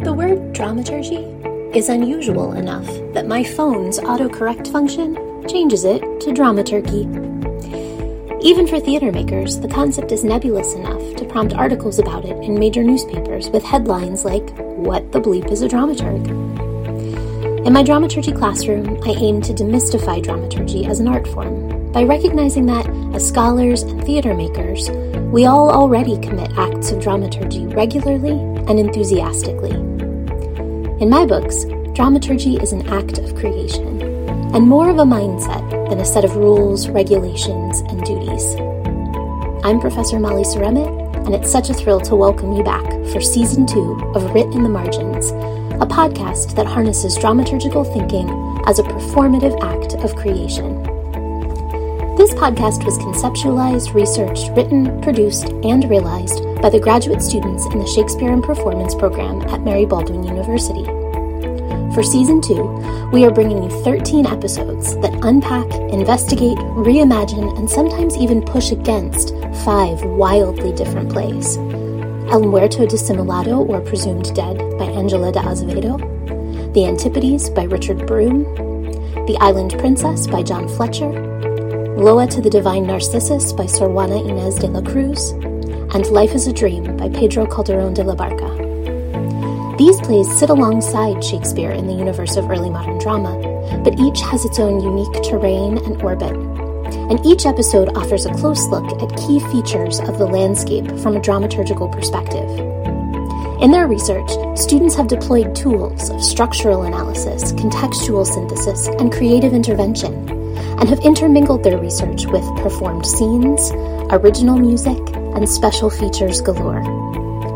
The word dramaturgy is unusual enough that my phone's autocorrect function changes it to dramaturgy. Even for theater makers, the concept is nebulous enough to prompt articles about it in major newspapers with headlines like, What the Bleep is a Dramaturg? In my dramaturgy classroom, I aim to demystify dramaturgy as an art form by recognizing that, as scholars and theater makers, we all already commit acts of dramaturgy regularly and enthusiastically. In my books, dramaturgy is an act of creation, and more of a mindset than a set of rules, regulations, and duties. I'm Professor Molly Seremit, and it's such a thrill to welcome you back for Season 2 of Writ in the Margins, a podcast that harnesses dramaturgical thinking as a performative act of creation. This podcast was conceptualized, researched, written, produced, and realized by the graduate students in the Shakespeare and Performance program at Mary Baldwin University. For season two, we are bringing you 13 episodes that unpack, investigate, reimagine, and sometimes even push against five wildly different plays. El Muerto Disimulado or Presumed Dead by Angela de Azevedo, The Antipodes by Richard Brome, The Island Princess by John Fletcher, Loa to the Divine Narcissus by Sor Juana Inez de la Cruz, and Life is a Dream by Pedro Calderón de la Barca. These plays sit alongside Shakespeare in the universe of early modern drama, but each has its own unique terrain and orbit. And each episode offers a close look at key features of the landscape from a dramaturgical perspective. In their research, students have deployed tools of structural analysis, contextual synthesis, and creative intervention, and have intermingled their research with performed scenes, original music, and special features galore.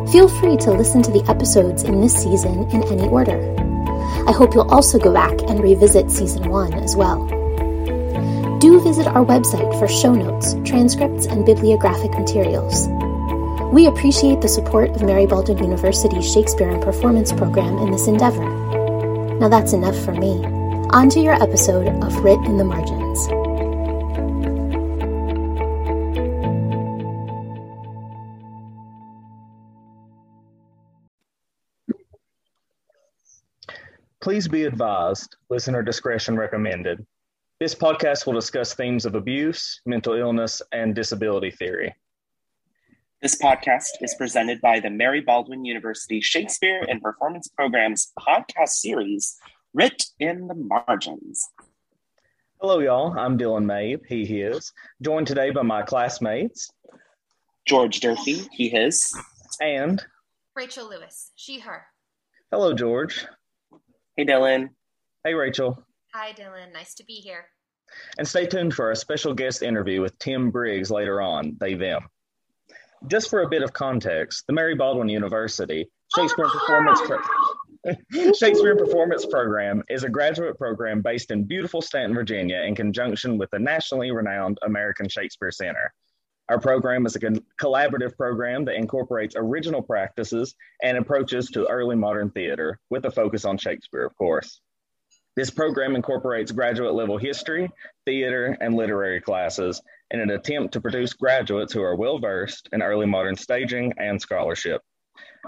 Feel free to listen to the episodes in this season in any order. I hope you'll also go back and revisit season one as well. Do visit our website for show notes, transcripts, and bibliographic materials. We appreciate the support of Mary Baldwin University's Shakespeare and Performance program in this endeavor. Now that's enough for me. On to your episode of Writ in the Margins. Please be advised, listener discretion recommended. This podcast will discuss themes of abuse, mental illness, and disability theory. This podcast is presented by the Mary Baldwin University Shakespeare and Performance Program's podcast series, Writ in the Margins. Hello, y'all. I'm Dylan Mabe, he, his, joined today by my classmates, George Durfee, he, his, and Rachel Louis, she, her. hello, George. Hey, Dylan. Hey, Rachel. Hi, Dylan. Nice to be here. And stay tuned for a special guest interview with Tim Briggs later on, they, them. Just for a bit of context, the Mary Baldwin University Shakespeare and Performance Pro- Shakespeare Performance Program is a graduate program based in beautiful Staunton, Virginia, in conjunction with the nationally renowned American Shakespeare Center. Our program is a collaborative program that incorporates original practices and approaches to early modern theater, with a focus on Shakespeare, of course. This program incorporates graduate level history, theater, and literary classes in an attempt to produce graduates who are well versed in early modern staging and scholarship.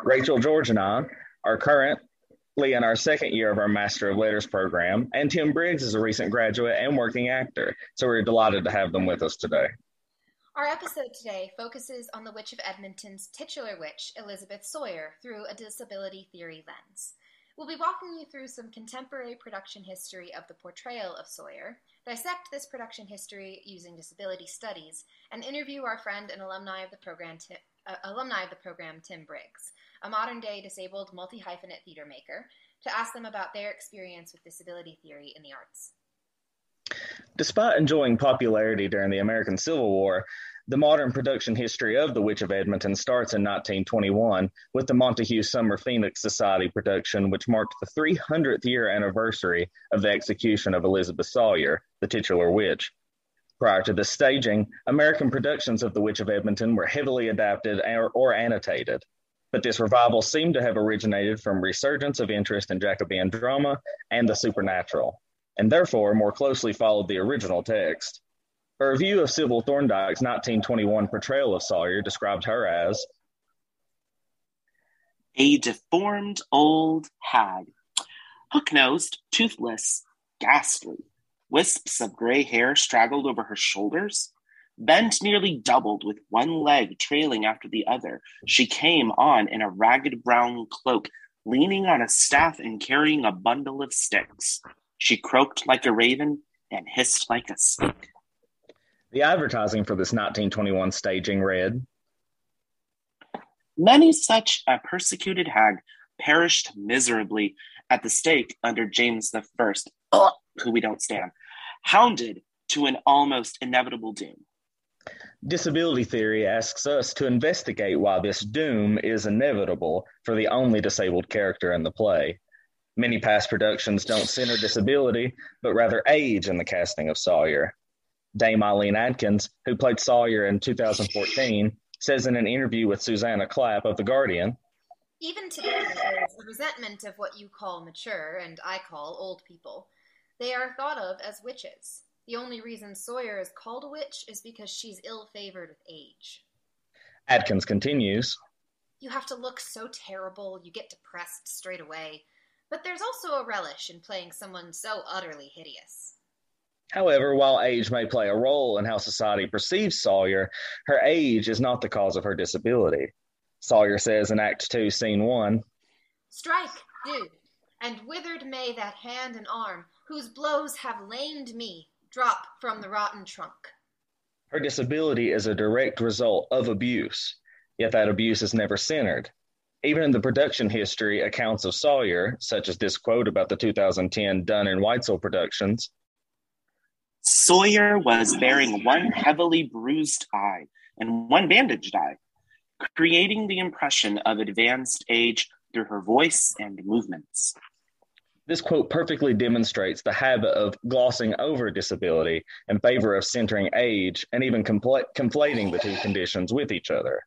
Rachel, George, and I are currently in our second year of our Master of Letters program, and Tim Briggs is a recent graduate and working actor, so we're delighted to have them with us today. Our episode today focuses on the Witch of Edmonton's titular witch, Elizabeth Sawyer, through a disability theory lens. We'll be walking you through some contemporary production history of the portrayal of Sawyer, dissect this production history using disability studies, and interview our friend and alumni of the program, Ti- uh, alumni of the program Tim Briggs, a modern-day disabled multi-hyphenate theater maker, to ask them about their experience with disability theory in the arts. Despite enjoying popularity during the American Civil War, the modern production history of The Witch of Edmonton starts in 1921 with the Montague Summers Phoenix Society production, which marked the 300th year anniversary of the execution of Elizabeth Sawyer, the titular witch. Prior to the staging, American productions of The Witch of Edmonton were heavily adapted or, or annotated. But this revival seemed to have originated from resurgence of interest in Jacobean drama and the supernatural, and therefore more closely followed the original text. A review of Sybil Thorndike's 1921 portrayal of Sawyer described her as A deformed old hag. Hook nosed, toothless, ghastly. Wisps of gray hair straggled over her shoulders. Bent nearly doubled with one leg trailing after the other, she came on in a ragged brown cloak, leaning on a staff and carrying a bundle of sticks. She croaked like a raven and hissed like a snake. The advertising for this 1921 staging read Many such a persecuted hag perished miserably at the stake under James First, who we don't stand, hounded to an almost inevitable doom. Disability theory asks us to investigate why this doom is inevitable for the only disabled character in the play. Many past productions don't center disability, but rather age in the casting of Sawyer. Dame Eileen Atkins, who played Sawyer in 2014, says in an interview with Susannah Clapp of The Guardian Even today, there's a resentment of what you call mature and I call old people. They are thought of as witches. The only reason Sawyer is called a witch is because she's ill favored with age. Atkins continues You have to look so terrible, you get depressed straight away. But there's also a relish in playing someone so utterly hideous. However, while age may play a role in how society perceives Sawyer, her age is not the cause of her disability. Sawyer says in Act 2, Scene 1 Strike, do, and withered may that hand and arm, whose blows have lamed me, drop from the rotten trunk. Her disability is a direct result of abuse, yet that abuse is never centered. Even in the production history accounts of Sawyer, such as this quote about the 2010 Dunn and Weitzel productions, Sawyer was bearing one heavily bruised eye and one bandaged eye, creating the impression of advanced age through her voice and movements. This quote perfectly demonstrates the habit of glossing over disability in favor of centering age and even compl- conflating the two conditions with each other.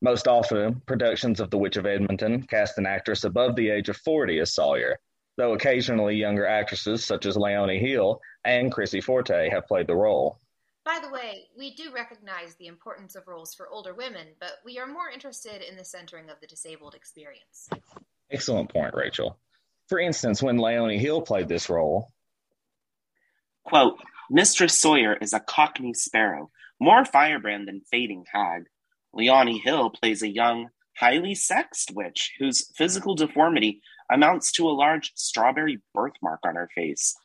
Most often, productions of The Witch of Edmonton cast an actress above the age of 40 as Sawyer, though occasionally younger actresses such as Leonie Hill and Chrissy Forte have played the role. By the way, we do recognize the importance of roles for older women, but we are more interested in the centering of the disabled experience. Excellent point, Rachel. For instance, when Leonie Hill played this role, Quote, Mistress Sawyer is a cockney sparrow, more firebrand than fading hag. Leonie Hill plays a young, highly sexed witch whose physical deformity amounts to a large strawberry birthmark on her face.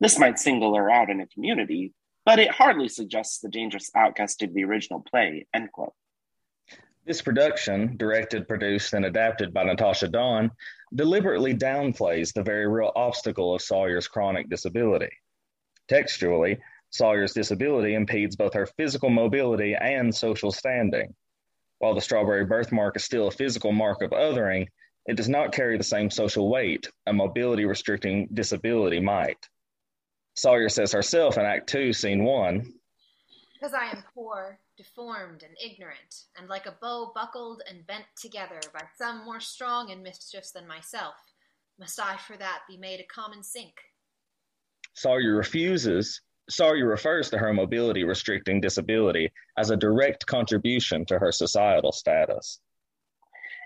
This might single her out in a community, but it hardly suggests the dangerous outcast of the original play. End quote. This production, directed, produced, and adapted by Natasha Dawn, deliberately downplays the very real obstacle of Sawyer's chronic disability. Textually, Sawyer's disability impedes both her physical mobility and social standing. While the strawberry birthmark is still a physical mark of othering, it does not carry the same social weight a mobility restricting disability might. Sawyer says herself in Act 2, Scene 1 Because I am poor, deformed, and ignorant, and like a bow buckled and bent together by some more strong in mischiefs than myself, must I for that be made a common sink. Sawyer refuses, Sawyer refers to her mobility restricting disability as a direct contribution to her societal status.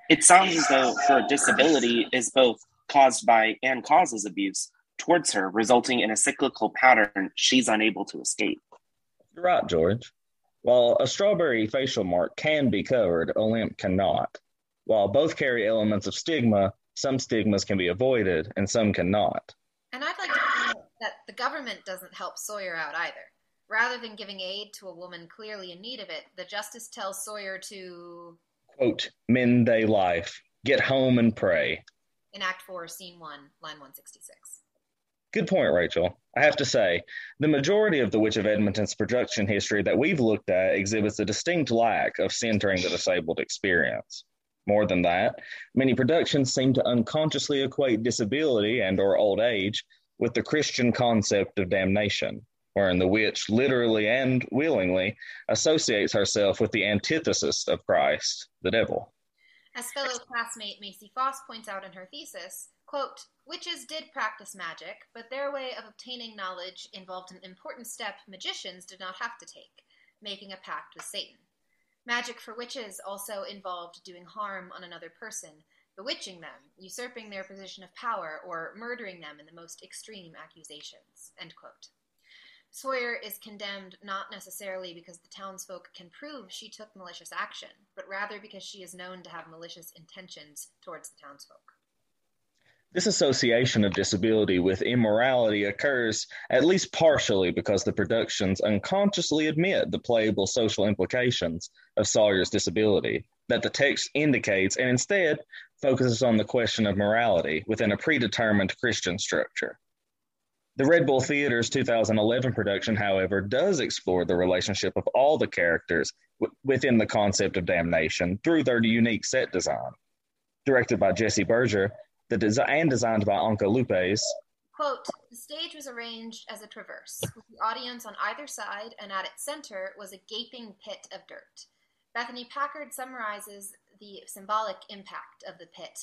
It sounds as though her disability is both caused by and causes abuse towards her, resulting in a cyclical pattern she's unable to escape. You're right, George. While a strawberry facial mark can be covered, a limp cannot. While both carry elements of stigma, some stigmas can be avoided and some cannot. And I'd like to point out that the government doesn't help Sawyer out either. Rather than giving aid to a woman clearly in need of it, the justice tells Sawyer to Quote, mend thy life, get home and pray. in Act 4, Scene 1, line 166. Good point, Rachel. I have to say, the majority of The Witch of Edmonton's production history that we've looked at exhibits a distinct lack of centering the disabled experience. More than that, many productions seem to unconsciously equate disability and or old age with the Christian concept of damnation, wherein the witch literally and willingly associates herself with the antithesis of Christ, the devil. As fellow classmate Macy Foss points out in her thesis, quote, witches did practice magic, but their way of obtaining knowledge involved an important step magicians did not have to take, making a pact with Satan. Magic for witches also involved doing harm on another person, bewitching them, usurping their position of power, or murdering them in the most extreme accusations. Sawyer is condemned not necessarily because the townsfolk can prove she took malicious action, but rather because she is known to have malicious intentions towards the townsfolk. This association of disability with immorality occurs at least partially because the productions unconsciously admit the playable social implications of Sawyer's disability that the text indicates and instead focuses on the question of morality within a predetermined Christian structure. The Red Bull Theater's 2011 production, however, does explore the relationship of all the characters w- within the concept of damnation through their unique set design. Directed by Jesse Berger, the and designed by Anka Lupes. Quote, the stage was arranged as a traverse, with the audience on either side, and at its center was a gaping pit of dirt. Bethany Packard summarizes the symbolic impact of the pit.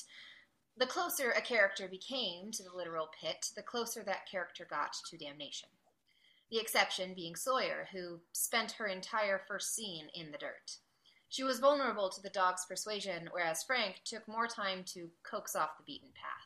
The closer a character became to the literal pit, the closer that character got to damnation. The exception being Sawyer, who spent her entire first scene in the dirt. She was vulnerable to the dog's persuasion, whereas Frank took more time to coax off the beaten path.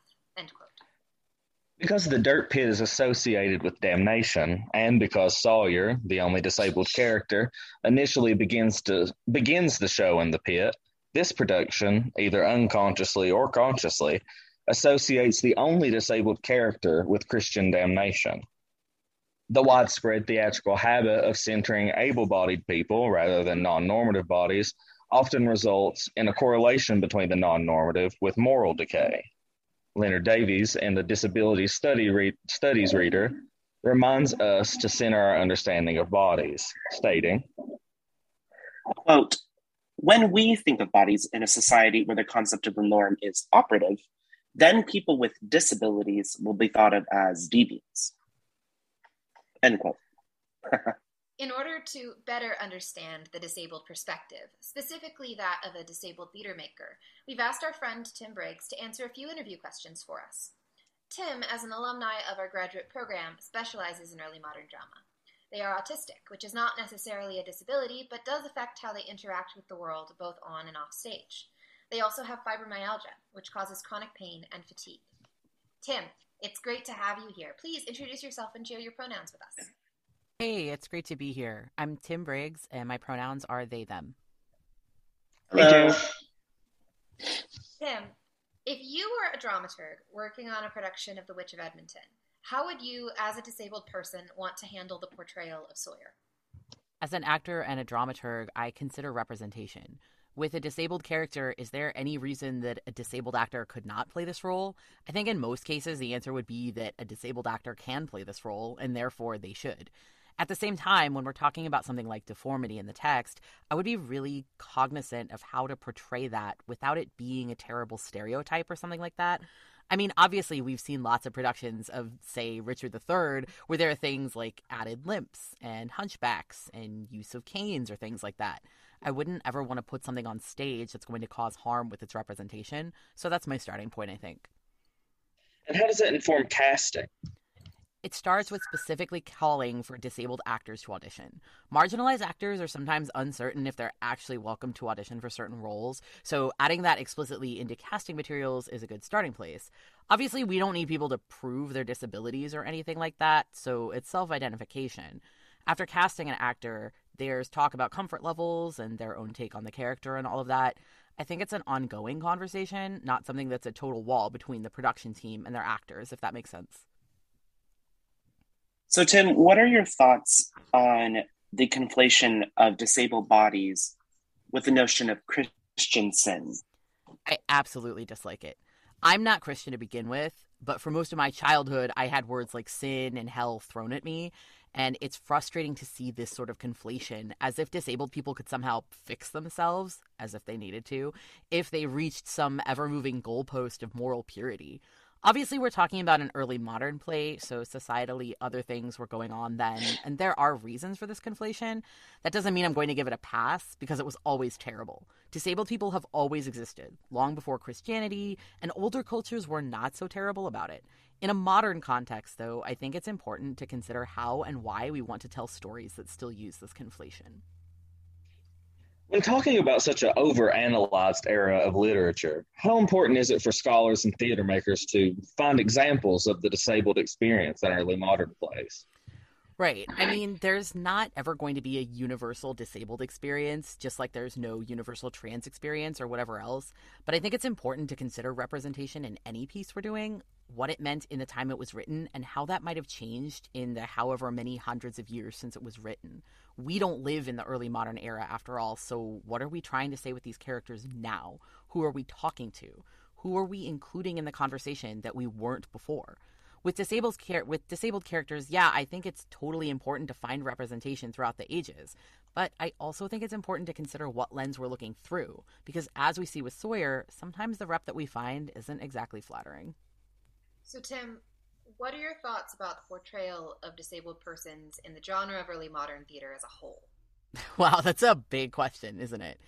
Because the dirt pit is associated with damnation, and because Sawyer, the only disabled character, initially begins to begins the show in the pit, this production, either unconsciously or consciously, associates the only disabled character with Christian damnation the widespread theatrical habit of centering able bodied people rather than non normative bodies often results in a correlation between the non normative with moral decay. Lennard Davis in the Disability Study re- Studies Reader reminds us to center our understanding of bodies, stating, quote, when we think of bodies in a society where the concept of the norm is operative, then people with disabilities will be thought of as deviants. End quote. In order to better understand the disabled perspective, specifically that of a disabled theater maker, we've asked our friend Tim Briggs to answer a few interview questions for us. Tim, as an alumni of our graduate program, specializes in early modern drama. They are autistic, which is not necessarily a disability, but does affect how they interact with the world both on and off stage. They also have fibromyalgia, which causes chronic pain and fatigue. Tim, it's great to have you here. Please introduce yourself and share your pronouns with us. Hey, it's great to be here. I'm Tim Briggs, and my pronouns are they, them. Hello. Tim, if you were a dramaturg working on a production of The Witch of Edmonton, how would you, as a disabled person, want to handle the portrayal of Sawyer? As an actor and a dramaturg, I consider representation with a disabled character, is there any reason that a disabled actor could not play this role? I think in most cases, the answer would be that a disabled actor can play this role, and therefore they should. At the same time, when we're talking about something like deformity in the text, I would be really cognizant of how to portray that without it being a terrible stereotype or something like that. I mean, obviously, we've seen lots of productions of, say, Richard III, where there are things like added limps and hunchbacks and use of canes or things like that. I wouldn't ever want to put something on stage that's going to cause harm with its representation. So that's my starting point, I think. And how does that inform casting? It starts with specifically calling for disabled actors to audition. Marginalized actors are sometimes uncertain if they're actually welcome to audition for certain roles, so adding that explicitly into casting materials is a good starting place. Obviously, we don't need people to prove their disabilities or anything like that, so it's self identification. After casting an actor, there's talk about comfort levels and their own take on the character and all of that. I think it's an ongoing conversation, not something that's a total wall between the production team and their actors, if that makes sense. So, Tim, what are your thoughts on the conflation of disabled bodies with the notion of Christian sin? I absolutely dislike it. I'm not Christian to begin with, but for most of my childhood, I had words like sin and hell thrown at me. And it's frustrating to see this sort of conflation as if disabled people could somehow fix themselves, as if they needed to, if they reached some ever moving goalpost of moral purity. Obviously, we're talking about an early modern play, so societally, other things were going on then, and there are reasons for this conflation. That doesn't mean I'm going to give it a pass, because it was always terrible. Disabled people have always existed, long before Christianity, and older cultures were not so terrible about it. In a modern context, though, I think it's important to consider how and why we want to tell stories that still use this conflation. When talking about such an overanalyzed era of literature, how important is it for scholars and theater makers to find examples of the disabled experience in early modern plays? Right. I mean, there's not ever going to be a universal disabled experience, just like there's no universal trans experience or whatever else. But I think it's important to consider representation in any piece we're doing, what it meant in the time it was written, and how that might have changed in the however many hundreds of years since it was written we don't live in the early modern era after all. So, what are we trying to say with these characters now? Who are we talking to? Who are we including in the conversation that we weren't before? With disabled with disabled characters, yeah, I think it's totally important to find representation throughout the ages. But I also think it's important to consider what lens we're looking through, because as we see with Sawyer, sometimes the rep that we find isn't exactly flattering. So, Tim, what are your thoughts about the portrayal of disabled persons in the genre of early modern theater as a whole? Wow, that's a big question, isn't it?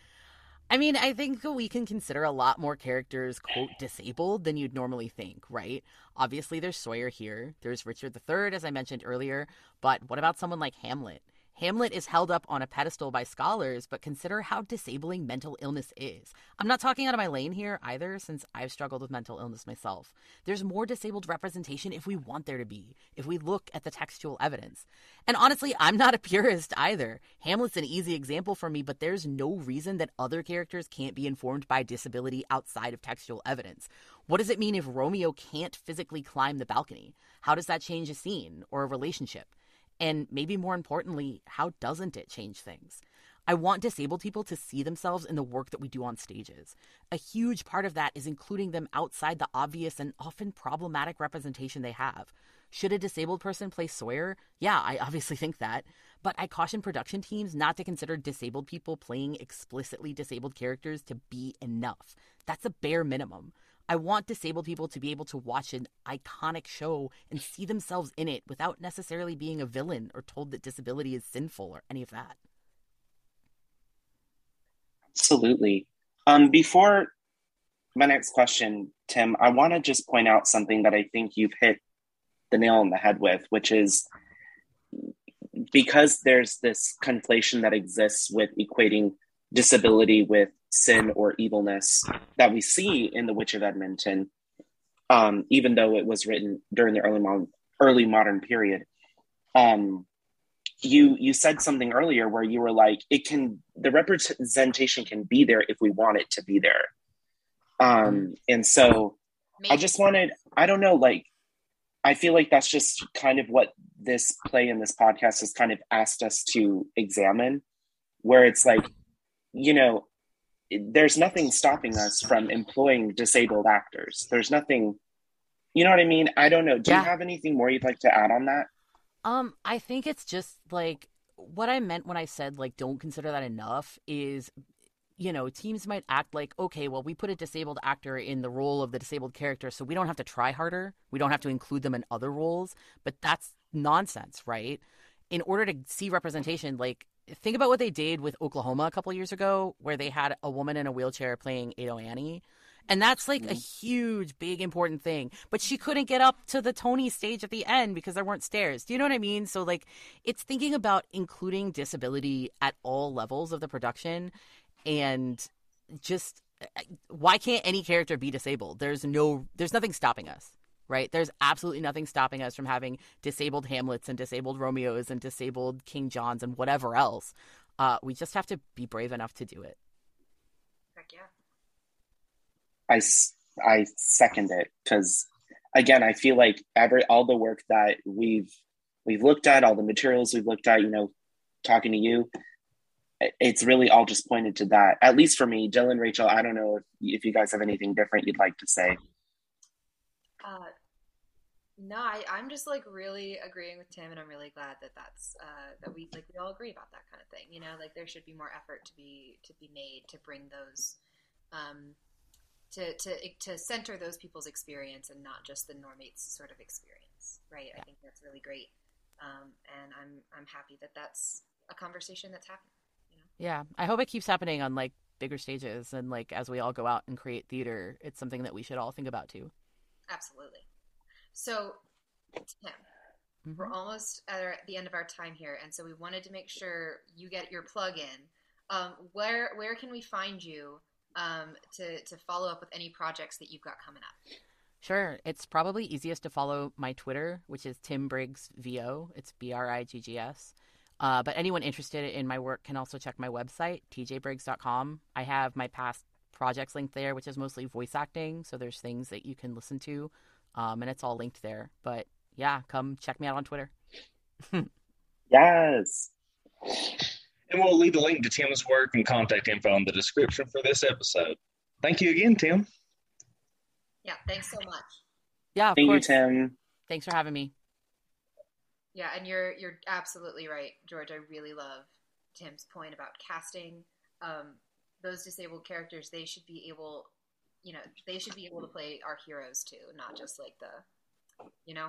I mean, I think we can consider a lot more characters, quote, disabled than you'd normally think, right? Obviously, there's Sawyer here. There's Richard III, as I mentioned earlier. But what about someone like Hamlet? Hamlet is held up on a pedestal by scholars, but consider how disabling mental illness is. I'm not talking out of my lane here either, since I've struggled with mental illness myself. There's more disabled representation if we want there to be, if we look at the textual evidence. And honestly, I'm not a purist either. Hamlet's an easy example for me, but there's no reason that other characters can't be informed by disability outside of textual evidence. What does it mean if Romeo can't physically climb the balcony? How does that change a scene or a relationship? And maybe more importantly, how doesn't it change things? I want disabled people to see themselves in the work that we do on stages. A huge part of that is including them outside the obvious and often problematic representation they have. Should a disabled person play Sawyer? Yeah, I obviously think that. But I caution production teams not to consider disabled people playing explicitly disabled characters to be enough. That's a bare minimum. I want disabled people to be able to watch an iconic show and see themselves in it without necessarily being a villain or told that disability is sinful or any of that. Absolutely. Um, before my next question, Tim, I want to just point out something that I think you've hit the nail on the head with, which is because there's this conflation that exists with equating disability with sin or evilness that we see in The Witch of Edmonton, um, even though it was written during the early modern, early modern period. Um, you you said something earlier where you were like, it can the representation can be there if we want it to be there. Um, and so Maybe. I just wanted, I don't know, like I feel like that's just kind of what this play and this podcast has kind of asked us to examine, where it's like, you know, there's nothing stopping us from employing disabled actors. There's nothing, you know what I mean? I don't know. Do yeah. you have anything more you'd like to add on that? Um, I think it's just like what I meant when I said like don't consider that enough is you know, teams might act like, okay, well, we put a disabled actor in the role of the disabled character, so we don't have to try harder. We don't have to include them in other roles. But that's nonsense, right? In order to see representation, like think about what they did with Oklahoma a couple years ago, where they had a woman in a wheelchair playing Ado Annie. And that's like mm-hmm. a huge, big, important thing. But she couldn't get up to the Tony stage at the end because there weren't stairs. Do you know what I mean? So, like, it's thinking about including disability at all levels of the production and just why can't any character be disabled? There's no, there's nothing stopping us right? There's absolutely nothing stopping us from having disabled Hamlets and disabled Romeos and disabled King Johns and whatever else. Uh, we just have to be brave enough to do it. Heck yeah. I, I second it because again, I feel like every all the work that we've we've looked at, all the materials we've looked at, you know, talking to you, it's really all just pointed to that. At least for me, Dylan, Rachel, I don't know if if you guys have anything different you'd like to say. Uh, no, I, I'm just like really agreeing with Tim, and I'm really glad that that's uh, that we like we all agree about that kind of thing. You know, like there should be more effort to be to be made to bring those, um, to to to center those people's experience and not just the normates sort of experience, right? Yeah. I think that's really great, um, and I'm I'm happy that that's a conversation that's happening. You know? Yeah, I hope it keeps happening on like bigger stages and like as we all go out and create theater, it's something that we should all think about too. Absolutely. So, Tim, mm-hmm. we're almost at, our, at, the end of our time here, and so we wanted to make sure you get your plug in um, where where can we find you um, to to follow up with any projects that you've got coming up? Sure. It's probably easiest to follow my Twitter, which is Tim Briggs VO. It's B R I G G S. Uh, but anyone interested in my work can also check my website, tjbriggs.com. I have my past projects linked there, which is mostly voice acting. So there's things that you can listen to, um, and it's all linked there. But yeah, come check me out on Twitter. yes. And we'll leave the link to Tim's work and contact info in the description for this episode. Thank you again, Tim. Yeah, thanks so much. Yeah, Thank course. you, Tim. Thanks for having me. Yeah, and you're you're absolutely right, George. I really love Tim's point about casting. Um, those disabled characters, they should be able, you know, they should be able to play our heroes too, not just like the, you know,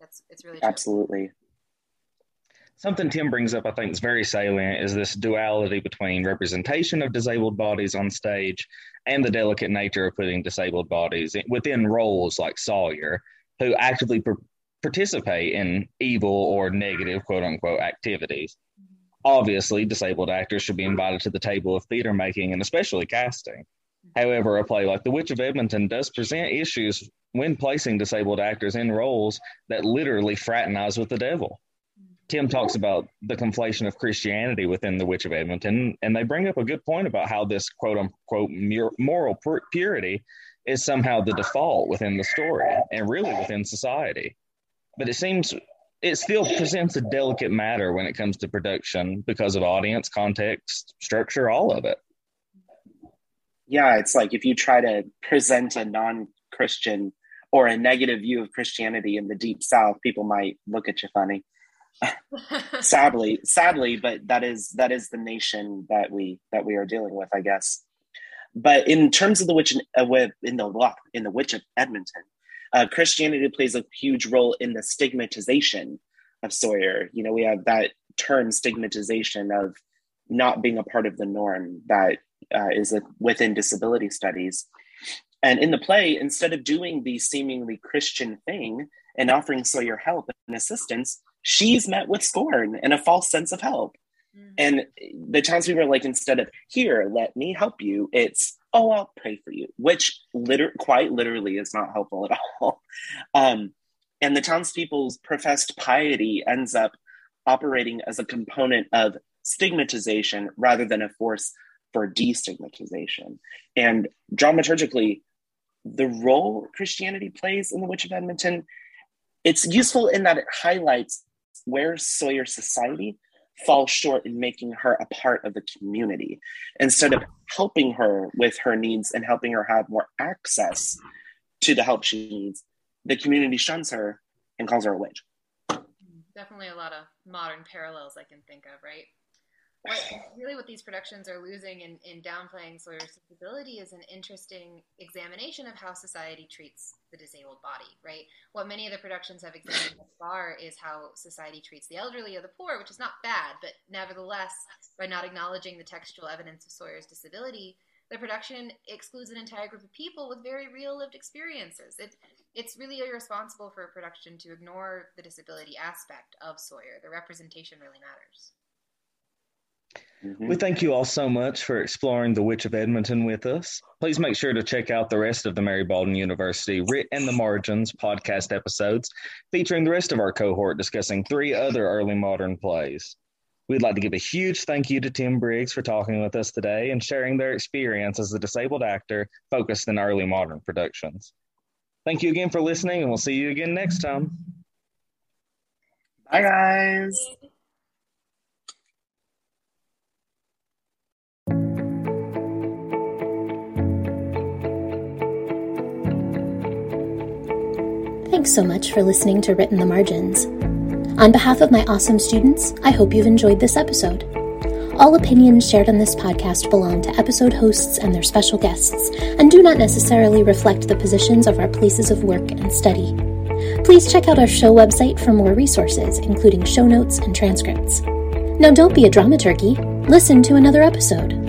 that's it's really true. Absolutely. Something Tim brings up, I think, is very salient is this duality between representation of disabled bodies on stage and the delicate nature of putting disabled bodies within roles like Sawyer, who actively per- participate in evil or negative, quote unquote, activities. Mm-hmm. Obviously, disabled actors should be invited to the table of theater making and especially casting. However, a play like The Witch of Edmonton does present issues when placing disabled actors in roles that literally fraternize with the devil. Tim talks about the conflation of Christianity within the Witch of Edmonton, and they bring up a good point about how this quote unquote moral purity is somehow the default within the story and really within society. But it seems it still presents a delicate matter when it comes to production because of audience, context, structure, all of it. Yeah, it's like if you try to present a non Christian or a negative view of Christianity in the deep south, people might look at you funny. sadly, sadly, but that is that is the nation that we that we are dealing with, I guess. But in terms of the witch uh, in the in the witch of Edmonton, uh, Christianity plays a huge role in the stigmatization of Sawyer. You know, we have that term stigmatization of not being a part of the norm that uh, is a, within disability studies. And in the play, instead of doing the seemingly Christian thing and offering Sawyer help and assistance, she's met with scorn and a false sense of help. Mm-hmm. And the townspeople are like, instead of here, let me help you, it's oh, I'll pray for you, which liter- quite literally is not helpful at all. Um, and the townspeople's professed piety ends up operating as a component of stigmatization rather than a force for destigmatization. And dramaturgically, the role Christianity plays in The Witch of Edmonton, it's useful in that it highlights where Sawyer society falls short in making her a part of the community. Instead of helping her with her needs and helping her have more access to the help she needs the community shuns her and calls her a witch. Definitely a lot of modern parallels i can think of right what, really what these productions are losing in, in downplaying Sawyer's disability is an interesting examination of how society treats the disabled body, right? What many of the productions have examined thus far is how society treats the elderly or the poor, which is not bad, but nevertheless, by not acknowledging the textual evidence of Sawyer's disability, the production excludes an entire group of people with very real lived experiences. It, it's really irresponsible for a production to ignore the disability aspect of Sawyer. The representation really matters. Mm-hmm. We thank you all so much for exploring the Witch of Edmonton with us. Please make sure to check out the rest of the Mary Baldwin University Writ in the Margins podcast episodes, featuring the rest of our cohort discussing three other early modern plays. We'd like to give a huge thank you to Tim Briggs for talking with us today and sharing their experience as a disabled actor focused in early modern productions. Thank you again for listening, and we'll see you again next time. Bye, guys. Thanks so much for listening to Writ in the Margins. On behalf of my awesome students, I hope you've enjoyed this episode. All opinions shared on this podcast belong to episode hosts and their special guests, and do not necessarily reflect the positions of our places of work and study. Please check out our show website for more resources, including show notes and transcripts. Now, don't be a dramaturgy. Listen to another episode.